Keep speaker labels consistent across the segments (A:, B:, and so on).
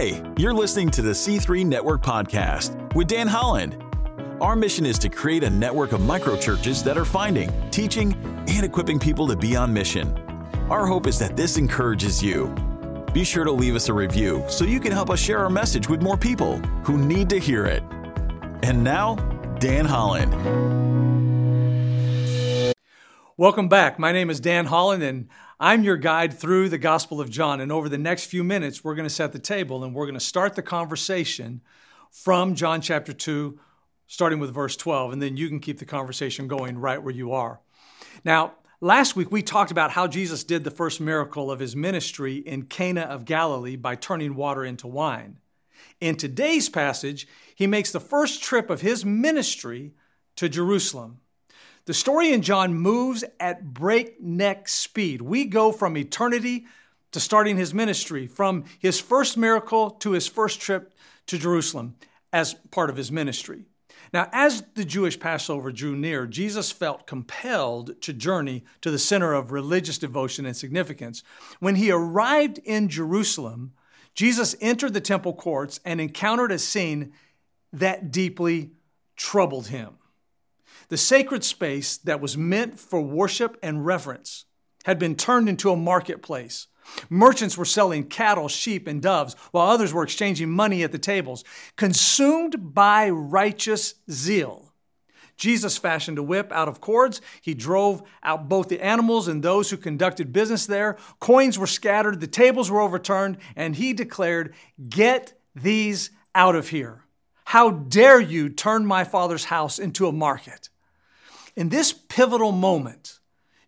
A: Hey, you're listening to the C3 Network Podcast with Dan Holland. Our mission is to create a network of microchurches that are finding, teaching, and equipping people to be on mission. Our hope is that this encourages you. Be sure to leave us a review so you can help us share our message with more people who need to hear it. And now, Dan Holland.
B: Welcome back. My name is Dan Holland, and I'm your guide through the Gospel of John. And over the next few minutes, we're going to set the table and we're going to start the conversation from John chapter 2, starting with verse 12. And then you can keep the conversation going right where you are. Now, Last week, we talked about how Jesus did the first miracle of his ministry in Cana of Galilee by turning water into wine. In today's passage, he makes the first trip of his ministry to Jerusalem. The story in John moves at breakneck speed. We go from eternity to starting his ministry, from his first miracle to his first trip to Jerusalem as part of his ministry. Now, as the Jewish Passover drew near, Jesus felt compelled to journey to the center of religious devotion and significance. When he arrived in Jerusalem, Jesus entered the temple courts and encountered a scene that deeply troubled him. The sacred space that was meant for worship and reverence had been turned into a marketplace Merchants were selling cattle, sheep, and doves, while others were exchanging money at the tables. Consumed by righteous zeal, Jesus fashioned a whip out of cords. He drove out both the animals and those who conducted business there. Coins were scattered, the tables were overturned, and he declared, Get these out of here. How dare you turn my father's house into a market? In this pivotal moment,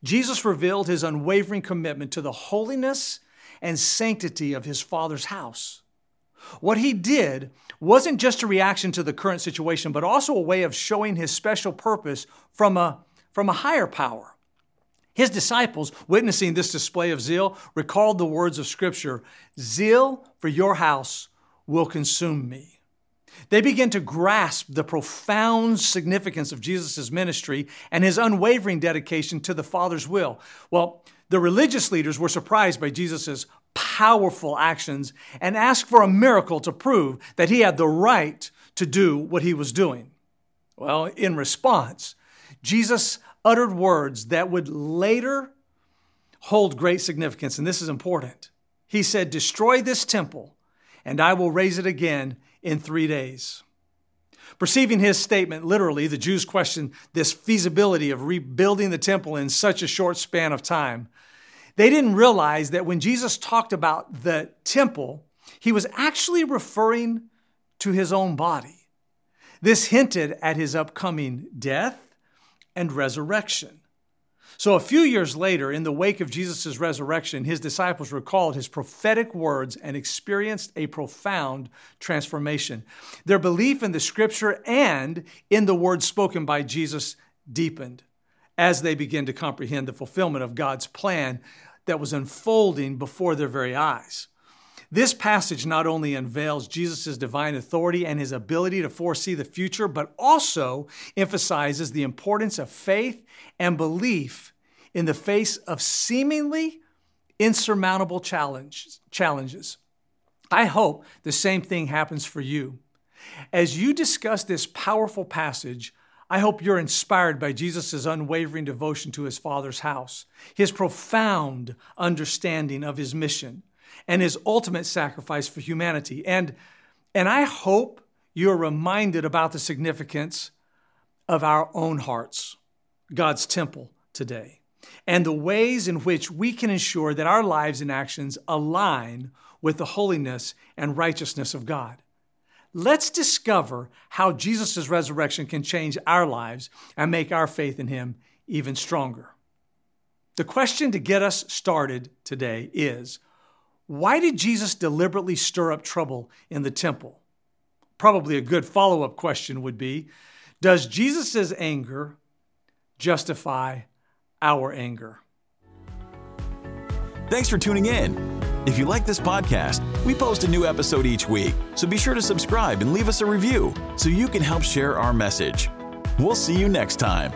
B: Jesus revealed his unwavering commitment to the holiness and sanctity of his Father's house. What he did wasn't just a reaction to the current situation, but also a way of showing his special purpose from a, from a higher power. His disciples, witnessing this display of zeal, recalled the words of Scripture Zeal for your house will consume me. They begin to grasp the profound significance of Jesus' ministry and his unwavering dedication to the Father's will. Well, the religious leaders were surprised by Jesus' powerful actions and asked for a miracle to prove that he had the right to do what he was doing. Well, in response, Jesus uttered words that would later hold great significance, and this is important. He said, Destroy this temple, and I will raise it again in three days. Perceiving his statement literally, the Jews questioned this feasibility of rebuilding the temple in such a short span of time. They didn't realize that when Jesus talked about the temple, he was actually referring to his own body. This hinted at his upcoming death and resurrection. So, a few years later, in the wake of Jesus' resurrection, his disciples recalled his prophetic words and experienced a profound transformation. Their belief in the scripture and in the words spoken by Jesus deepened as they began to comprehend the fulfillment of God's plan that was unfolding before their very eyes. This passage not only unveils Jesus' divine authority and his ability to foresee the future, but also emphasizes the importance of faith and belief in the face of seemingly insurmountable challenge, challenges. I hope the same thing happens for you. As you discuss this powerful passage, I hope you're inspired by Jesus' unwavering devotion to his Father's house, his profound understanding of his mission, and his ultimate sacrifice for humanity. And, and I hope you're reminded about the significance of our own hearts, God's temple today, and the ways in which we can ensure that our lives and actions align with the holiness and righteousness of God. Let's discover how Jesus' resurrection can change our lives and make our faith in Him even stronger. The question to get us started today is why did Jesus deliberately stir up trouble in the temple? Probably a good follow up question would be Does Jesus' anger justify our anger?
A: Thanks for tuning in. If you like this podcast, we post a new episode each week, so be sure to subscribe and leave us a review so you can help share our message. We'll see you next time.